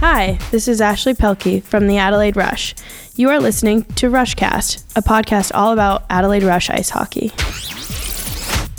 Hi, this is Ashley Pelkey from the Adelaide Rush. You are listening to Rushcast, a podcast all about Adelaide Rush ice hockey.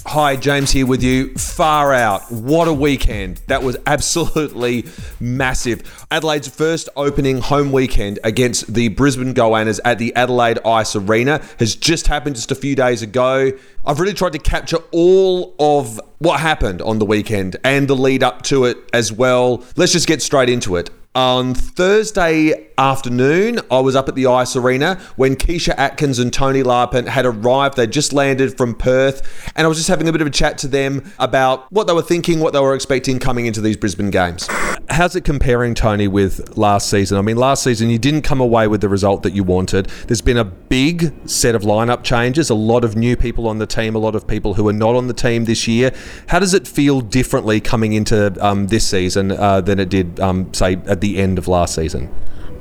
Hi, James here with you. Far out. What a weekend. That was absolutely massive. Adelaide's first opening home weekend against the Brisbane Goannas at the Adelaide Ice Arena has just happened just a few days ago. I've really tried to capture all of what happened on the weekend and the lead up to it as well. Let's just get straight into it. On Thursday afternoon, I was up at the Ice Arena when Keesha Atkins and Tonii Larpent had arrived. They just landed from Perth, and I was just having a bit of a chat to them about what they were thinking, what they were expecting coming into these Brisbane games. How's it comparing, Tonii, with last season? I mean, last season you didn't come away with the result that you wanted. There's been a big set of lineup changes, a lot of new people on the team, a lot of people who are not on the team this year. How does it feel differently coming into um, this season uh, than it did, um, say, at the end of last season?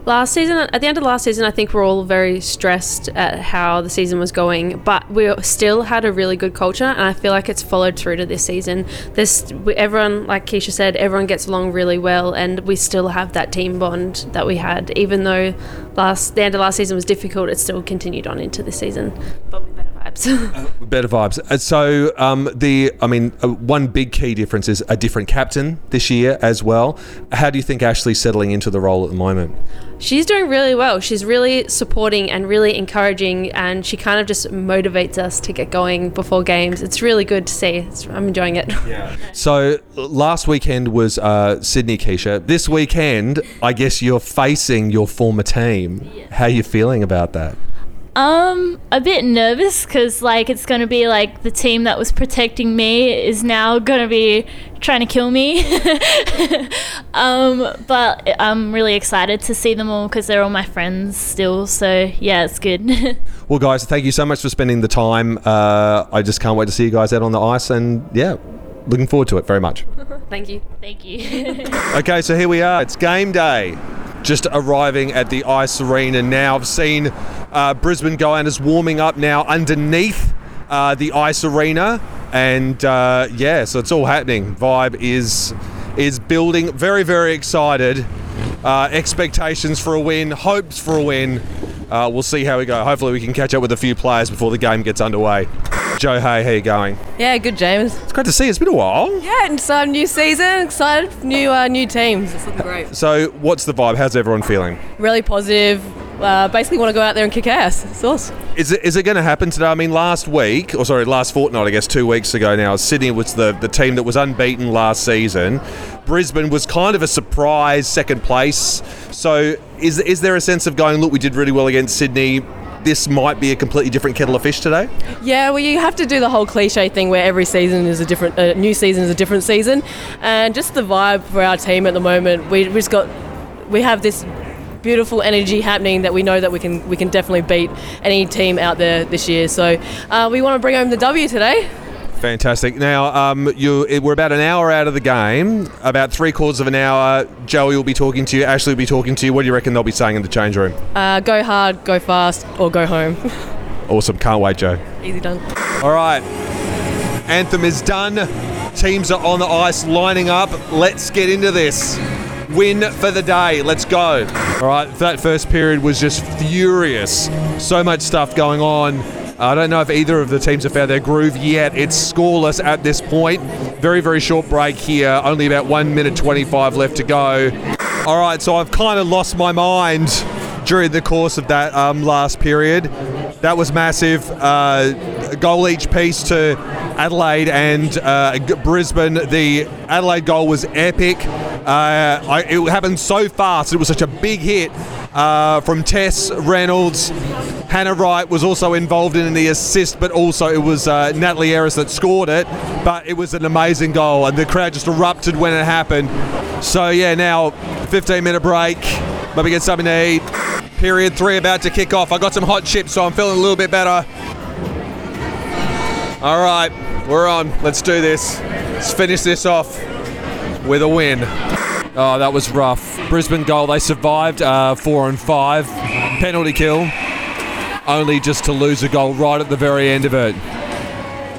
Last season, at the end of last season, I think we're all very stressed at how the season was going, but we still had a really good culture, and I feel like it's followed through to this season. This everyone, like Keesha said, everyone gets along really well, and we still have that team bond that we had. Even though last the end of last season was difficult, it still continued on into this season. But vibes. Better vibes. Uh, So um, the, I mean, uh, one big key difference is a different captain this year as well. How do you think Ashley's settling into the role at the moment? She's doing really well. She's really supporting and really encouraging, and she kind of just motivates us to get going before games. It's really good to see. It's, I'm enjoying it. Yeah. So last weekend was uh, Sydney Keesha. This weekend, I guess you're facing your former team. How are you feeling about that? Um, a bit nervous because like it's gonna be like the team that was protecting me is now gonna be trying to kill me. um, but I'm really excited to see them all because they're all my friends still. So yeah, it's good. Well, guys, thank you so much for spending the time. Uh, I just can't wait to see you guys out on the ice, and yeah, looking forward to it very much. Thank you. Thank you. Okay, so here we are. It's game day. Just arriving at the Ice Arena now. I've seen uh, Brisbane Goannas warming up now underneath uh, the Ice Arena, and uh, yeah, so it's all happening. Vibe is is building. Very very excited. Uh, expectations for a win, hopes for a win. Uh, we'll see how we go. Hopefully, we can catch up with a few players before the game gets underway. Jo Hay, how you going? Yeah, good, James. It's great to see you. It's been a while. Yeah, and so new season, excited, new uh, new teams. It's looking great. So, what's the vibe? How's everyone feeling? Really positive. Uh, basically, want to go out there and kick ass. It's awesome. Is it, is it going to happen today? I mean, last week, or sorry, last fortnight, I guess, two weeks ago now, Sydney was the, the team that was unbeaten last season. Brisbane was kind of a surprise second place. So, is, is there a sense of going, look, we did really well against Sydney? This might be a completely different kettle of fish today? Yeah, well, you have to do the whole cliche thing where every season is a different, uh, new season is a different season, and just the vibe for our team at the moment. We we just got, we have this beautiful energy happening that we know that we can we can definitely beat any team out there this year. So uh, we want to bring home the W today. Fantastic. Now, um, you, we're about an hour out of the game, about three quarters of an hour. Joey will be talking to you, Ashley will be talking to you. What do you reckon they'll be saying in the change room? Uh, go hard, go fast, or go home. Awesome. Can't wait, Jo. Easy done. All right. Anthem is done. Teams are on the ice lining up. Let's get into this. Win for the day. Let's go. All right. That first period was just furious. So much stuff going on. I don't know if either of the teams have found their groove yet. It's scoreless at this point. Very, very short break here. Only about 1 minute 25 left to go. All right. So I've kind of lost my mind during the course of that um, last period. That was massive. Uh, goal each piece to Adelaide and uh, Brisbane. The Adelaide goal was epic. Uh, I, it happened so fast. It was such a big hit uh, from Tess Reynolds. Hannah Wright was also involved in the assist, but also it was uh, Natalie Harris that scored it. But it was an amazing goal, and the crowd just erupted when it happened. So yeah, now 15 minute break. Maybe get something to eat. Period three about to kick off. I got some hot chips, so I'm feeling a little bit better. All right, we're on. Let's do this. Let's finish this off with a win. Oh, that was rough. Brisbane goal. They survived uh, four and five. Penalty kill. Only just to lose a goal right at the very end of it.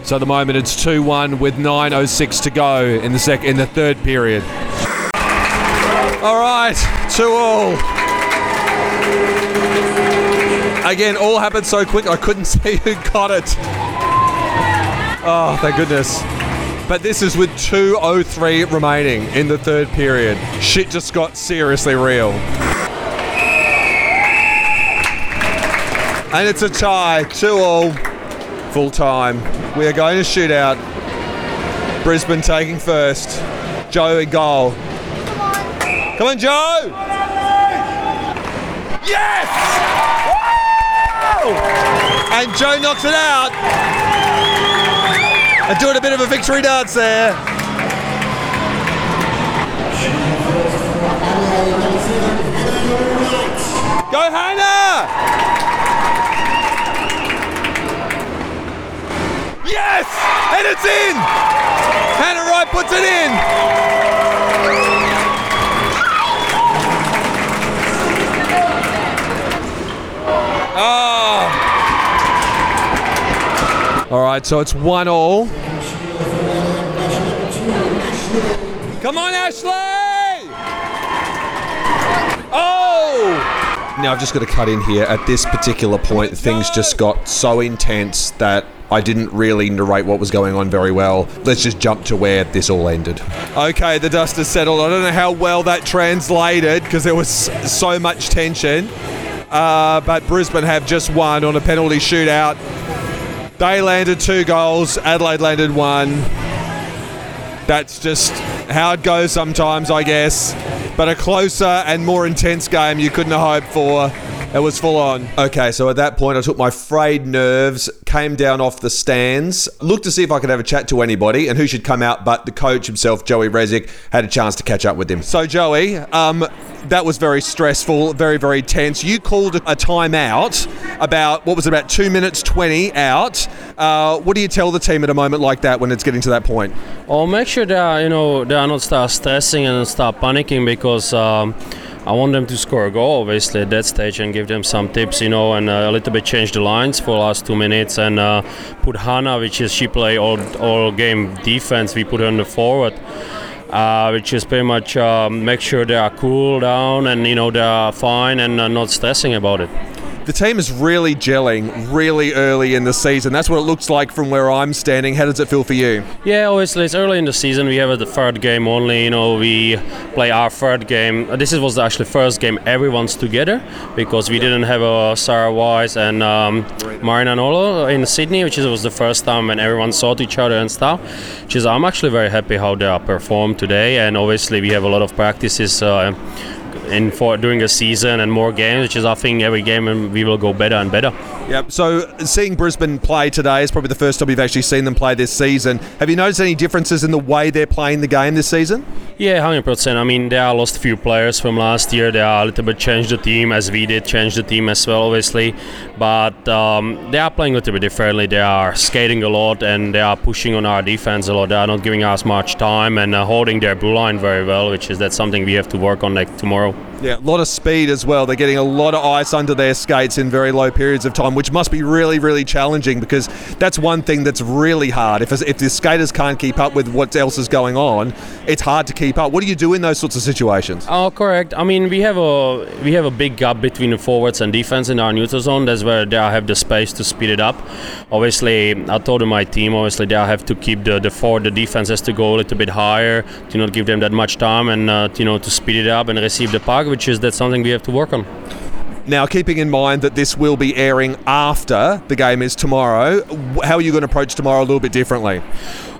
So at the moment it's 2-1 with 9.06 to go in the sec in the third period. All right, two all. Again, all happened so quick I couldn't see who got it. Oh, thank goodness. But this is with 2.03 remaining in the third period. Shit just got seriously real. And it's a tie, 2 all, full time. We are going to shoot out. Brisbane taking first. Jo in goal. Come on, Jo! Yes! Woo! And Jo knocks it out. And doing a bit of a victory dance there. Go Hannah! Yes! And it's in! Hannah Wright puts it in! Right, so it's one all. Come on, Ashley! Oh! Now I've just got to cut in here. At this particular point, things just got so intense that I didn't really narrate what was going on very well. Let's just jump to where this all ended. Okay, the dust has settled. I don't know how well that translated because there was so much tension. Uh, but Brisbane have just won on a penalty shootout. They landed two goals, Adelaide landed one. That's just how it goes sometimes, I guess. But a closer and more intense game you couldn't have hoped for. It was full on. Okay, so at that point, I took my frayed nerves, came down off the stands, looked to see if I could have a chat to anybody and who should come out, but the coach himself, Joey Rezek, had a chance to catch up with him. So, Joey, um, that was very stressful, very, very tense. You called a timeout about, what was it, about two minutes 20 out. Uh, what do you tell the team at a moment like that when it's getting to that point? Or make sure that, you know, they are not start stressing and start panicking because um, I want them to score a goal, obviously, at that stage and give them some tips, you know, and uh, a little bit change the lines for last two minutes and uh, put Hannah, which is she play all, all game defense, we put her on the forward. Uh, which is pretty much um, make sure they are cool down and you know they are fine and uh, not stressing about it. The team is really gelling really early in the season. That's what it looks like from where I'm standing. How does it feel for you? Yeah, obviously it's early in the season. We have the third game only. You know, we play our third game. This was actually first game everyone's together because we didn't have a Sarah Wise and um, Marina Nottle in Sydney, which was the first time when everyone saw each other and stuff. Which is I'm actually very happy how they are performed today, and obviously we have a lot of practices. Uh, in for during the season and more games, which is I think every game and we will go better and better. Yep. So seeing Brisbane play today is probably the first time you've actually seen them play this season. Have you noticed any differences in the way they're playing the game this season? Yeah, hundred percent. I mean, they are lost a few players from last year. They are a little bit changed the team as we did change the team as well, obviously. But um, they are playing a little bit differently. They are skating a lot and they are pushing on our defense a lot. They are not giving us much time and uh, holding their blue line very well, which is that's something we have to work on like tomorrow. Yeah, a lot of speed as well. They're getting a lot of ice under their skates in very low periods of time, which must be really, really challenging because that's one thing that's really hard. If, if the skaters can't keep up with what else is going on, it's hard to keep up. What do you do in those sorts of situations? Oh, correct. I mean, we have a we have a big gap between the forwards and defense in our neutral zone. That's where they have the space to speed it up. Obviously, I told my team, obviously, they have to keep the the forward, the defense has to go a little bit higher to not give them that much time and uh, you know to speed it up and receive the puck, which is that's something we have to work on. Now, keeping in mind that this will be airing after the game is tomorrow, how are you going to approach tomorrow a little bit differently?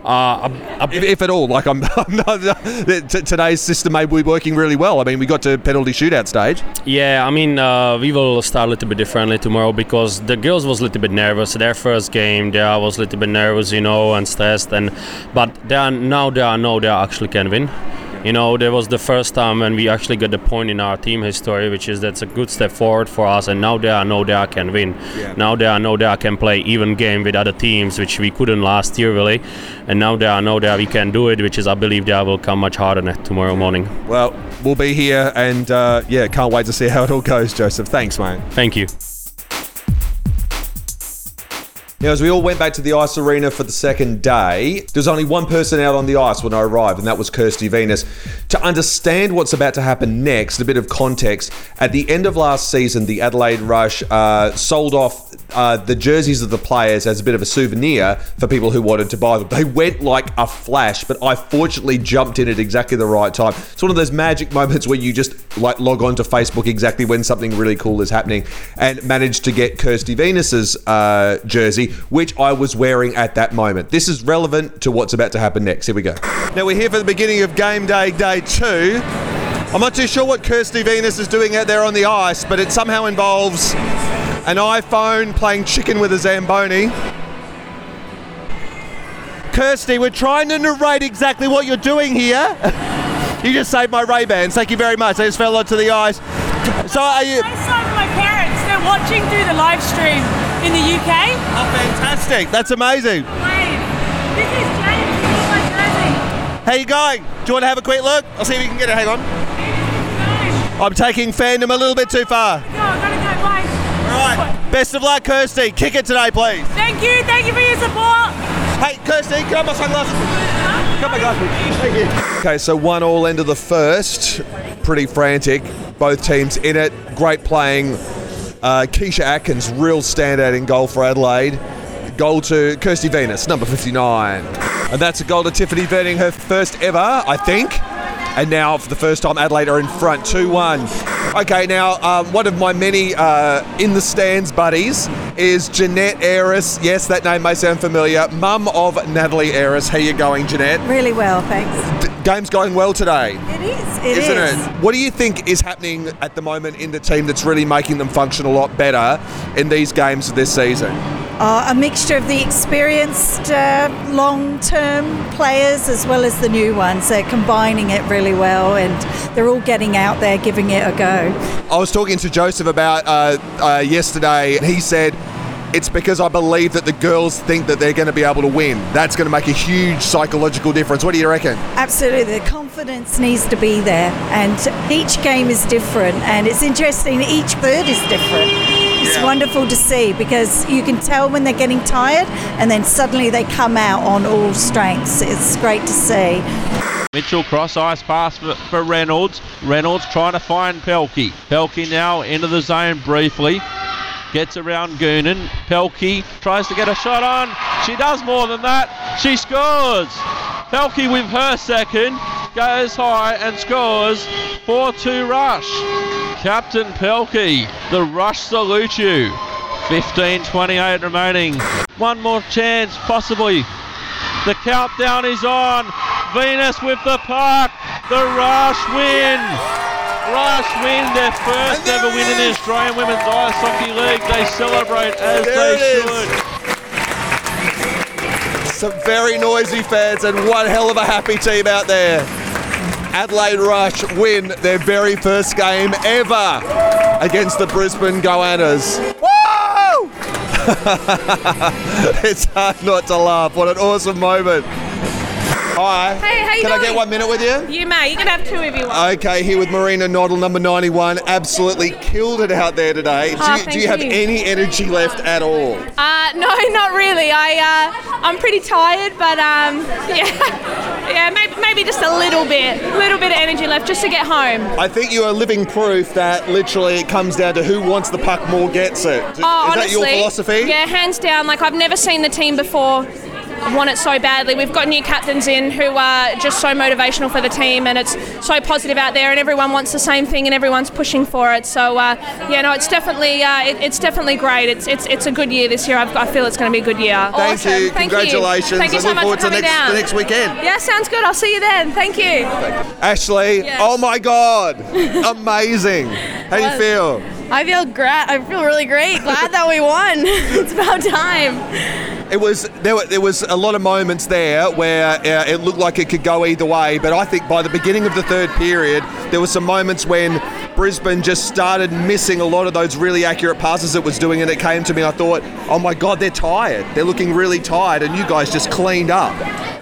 Uh, if, if, at all, like I'm, I'm not, t- today's system may be working really well. I mean, we got to penalty shootout stage. Yeah, I mean, uh, we will start a little bit differently tomorrow because the girls was a little bit nervous. Their first game, they was a little bit nervous, you know, and stressed, and but they are now they are know they actually can win. You know, there was the first time when we actually got the point in our team history, which is that's a good step forward for us. And now they are know they can win. Yeah. Now they are know they can play even game with other teams, which we couldn't last year really. And now they are know that we can do it, which is I believe they will come much harder tomorrow morning. Well, we'll be here, and uh, yeah, can't wait to see how it all goes, Joseph. Thanks, mate. Thank you. Now, as we all went back to the ice arena for the second day, there was only one person out on the ice when I arrived, and that was Kirsty Venus. To understand what's about to happen next, a bit of context. At the end of last season, the Adelaide Rush uh, sold off uh, the jerseys of the players as a bit of a souvenir for people who wanted to buy them. They went like a flash, but I fortunately jumped in at exactly the right time. It's one of those magic moments where you just like log on to Facebook exactly when something really cool is happening and managed to get Kirsty Venus's uh, jersey, which I was wearing at that moment. This is relevant to what's about to happen next. Here we go. Now we're here for the beginning of game day, day two. I'm not too sure what Kirsty Venus is doing out there on the ice, but it somehow involves an iPhone playing chicken with a Zamboni. Kirsty, we're trying to narrate exactly what you're doing here. you just saved my Ray-Bans. Thank you very much. They just fell onto the ice. So are you... I my parents. They're watching through the live stream in the UK. Oh, fantastic. That's amazing. Wait, this is James. This is my jersey. How you going? Do you want to have a quick look? I'll see if we can get it. Hang on. I'm taking fandom a little bit too far. Right. Best of luck, Kirsty. Kick it today, please. Thank you. Thank you for your support. Hey, Kirsty, come on, my sunglasses. Come on, guys. Thank you. Okay, so one all into the first. Pretty frantic. Both teams in it. Great playing. Uh, Keesha Atkins, real standout in goal for Adelaide. Goal to Kirsty Venus, number 59. And that's a goal to Tiffany Verning, her first ever, I think. And now, for the first time, Adelaide are in front, 2 1. Okay, now, um, one of my many uh, in the stands buddies is Jeanette Ayris. Yes, that name may sound familiar. Mum of Natalie Ayris. How you going, Jeanette? Really well, thanks. D- game's going well today, It is. It isn't is. it? What do you think is happening at the moment in the team that's really making them function a lot better in these games of this season? Uh, a mixture of the experienced uh, long-term players as well as the new ones. They're combining it really well, and they're all getting out there, giving it a go. I was talking to Joseph about uh, uh, yesterday, and he said it's because I believe that the girls think that they're going to be able to win. That's going to make a huge psychological difference. What do you reckon? Absolutely, the confidence needs to be there, and each game is different, and it's interesting. Each bird is different. It's Yeah. wonderful to see because you can tell when they're getting tired, and then suddenly they come out on all strengths. It's great to see. Mitchell cross ice pass for, for Reynolds. Reynolds trying to find Pelkey. Pelkey now into the zone briefly. Gets around Goonan. Pelkey tries to get a shot on. She does more than that. She scores. Pelkey with her second goes high and scores 4-2 rush. Captain Pelkey, the rush salute you. 15-28 remaining. One more chance, possibly. The countdown is on. Venus with the puck. The Rush win. Rush win their first ever win it in the. Australian Women's Ice Hockey League. They celebrate as There they should. Some very noisy fans and one hell of a happy team out there. Adelaide Rush win their very first game ever against the Brisbane Goannas. Woo! it's hard not to laugh. What an awesome moment. Hi. Hey, how you Can I get one minute with you? You may. You can have two if you want. Okay, here with Marina Nottle, number 91. Absolutely killed it out there today. Do, Oh, you, do thank you have you. any energy left at all? Uh, no, not really. I uh, I'm pretty tired, but um, yeah, yeah, maybe, maybe just a little bit, little bit of energy left just to get home. I think you are living proof that literally it comes down to who wants the puck more gets it. Is Oh, that your honestly, philosophy? Yeah, hands down. Like I've never seen the team before want it so badly. We've got new captains in who are just so motivational for the team, and it's so positive out there, and everyone wants the same thing, and everyone's pushing for it. So uh, yeah, no, it's definitely uh, it, it's definitely great. It's it's it's a good year this year. I've, I feel it's going to be a good year. Thank awesome. you. Thank Congratulations. You. Thank you so look much forward for to coming next, down. the next weekend. Yeah, sounds good. I'll see you then. Thank you. Ashley, Yes. oh my God. Amazing. How do you feel? I feel great. I feel really great. Glad that we won. it's about time. It was there. Were, there was a lot of moments there where uh, it looked like it could go either way. But I think by the beginning of the third period, there were some moments when Brisbane just started missing a lot of those really accurate passes it was doing, and it came to me. I thought, oh my god, they're tired. They're looking really tired, and you guys just cleaned up.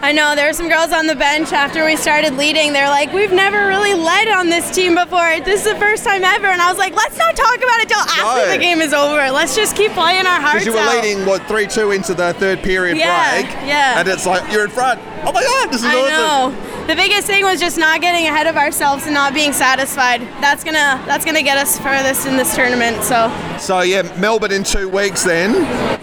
I know there were some girls on the bench after we started leading. They're like, "We've never really led on this team before. This is the first time ever." And I was like, "Let's not talk about it till after No. the game is over. Let's just keep playing our hearts Because you were out." leading what three two into the third period Yeah, break, yeah. and it's like you're in front. Oh my god, this is I awesome. know. The biggest thing was just not getting ahead of ourselves and not being satisfied. That's gonna that's gonna get us furthest in this tournament. So So yeah, Melbourne in two weeks. Then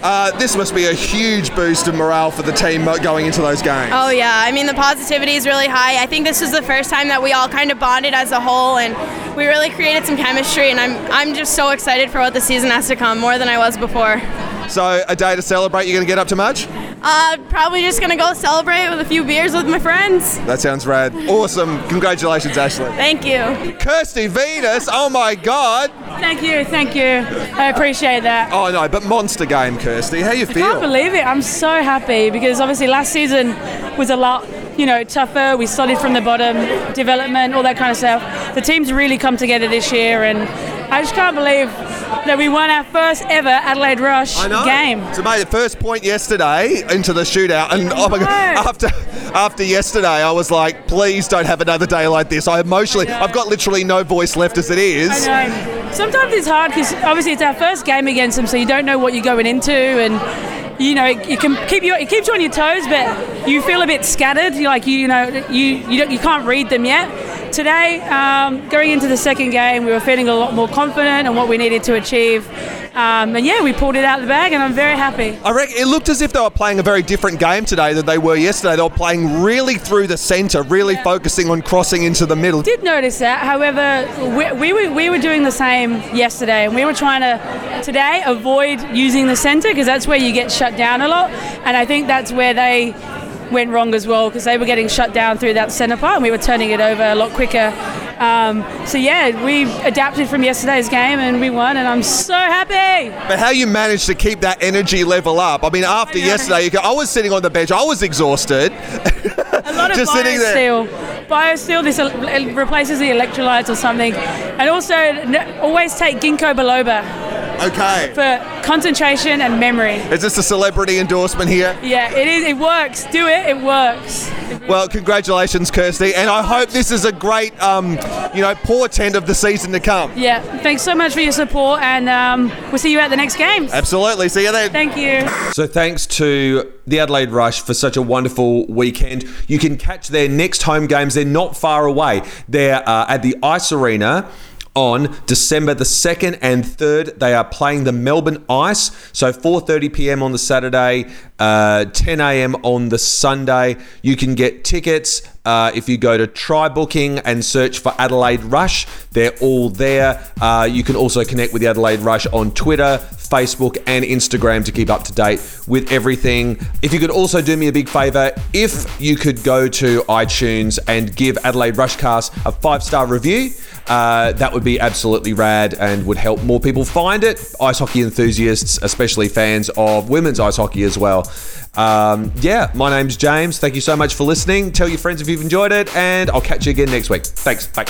uh, this must be a huge boost of morale for the team going into those games. Oh yeah, I mean the positivity is really high. I think this was the first time that we all kind of bonded as a whole, and we really created some chemistry. And I'm I'm just so excited for what the season has to come, more than I was before. So a day to celebrate. You're going to get up to much? Uh, probably just gonna go celebrate with a few beers with my friends. That sounds rad. Awesome. Congratulations, Ashley. Thank you. Kirsty Venus. Oh my God. Thank you, thank you. I appreciate that. Oh no, but monster game, Kirsty. How you feel? I can't believe it. I'm so happy because obviously last season was a lot, you know, tougher. We started from the bottom, development, all that kind of stuff. The team's really come together this year, and I just can't believe that we won our first ever Adelaide Rush I game. So made the first point yesterday into the shootout, and oh my god! After after yesterday, I was like, please don't have another day like this. I emotionally, I've got literally no voice left as it is. I know. Sometimes it's hard because obviously it's our first game against them, so you don't know what you're going into, and you know it, it can keep you it keeps you on your toes, but you feel a bit scattered. You're like you, you know you you, don't, you can't read them yet. Today, um, going into the second game, we were feeling a lot more confident in what we needed to achieve, um, and yeah, we pulled it out of the bag, and I'm very happy. I reckon it looked as if they were playing a very different game today than they were yesterday. They were playing really through the centre, really focusing on crossing into the middle. did notice that. However, we, we, were, we were doing the same yesterday, and we were trying to today avoid using the centre because that's where you get shut down a lot. And I think that's where they went wrong as well because they were getting shut down through that centre part, and we were turning it over a lot quicker. Um, so yeah, we adapted from yesterday's game and we won, and I'm so happy. But how you managed to keep that energy level up? I mean, after yesterday, you go, I was sitting on the bench, I was exhausted. A lot of Just sitting there. biosteel. Biosteel, this replaces the electrolytes or something. And also, always take ginkgo biloba Okay. for concentration and memory. Is this a celebrity endorsement here? Yeah, it is. It works. Do it. It works. Well, congratulations, Kirsty, and I hope this is a great, um, you know, portent of the season to come. Yeah. Thanks so much for your support, and um, we'll see you at the next games. Absolutely. See you then. Thank you. So thanks to the Adelaide Rush for such a wonderful weekend. You can catch their next home games. They're not far away. They're uh, at the Ice Arena. On December the 2nd and 3rd, they are playing the Melbourne Ice. So 4:30 p.m. on the Saturday, uh, 10 a.m. on the Sunday. You can get tickets uh, if you go to TryBooking and search for Adelaide Rush. They're all there. Uh, you can also connect with the Adelaide Rush on Twitter, Facebook, and Instagram to keep up to date with everything. If you could also do me a big favor, if you could go to iTunes and give Adelaide Rushcast a five star review. Uh, that would be absolutely rad and would help more people find it. Ice hockey enthusiasts, especially fans of women's ice hockey as Um, yeah, my name's James. Thank you so much for listening. Tell your friends if you've enjoyed it, and I'll catch you again next week. Thanks. Bye.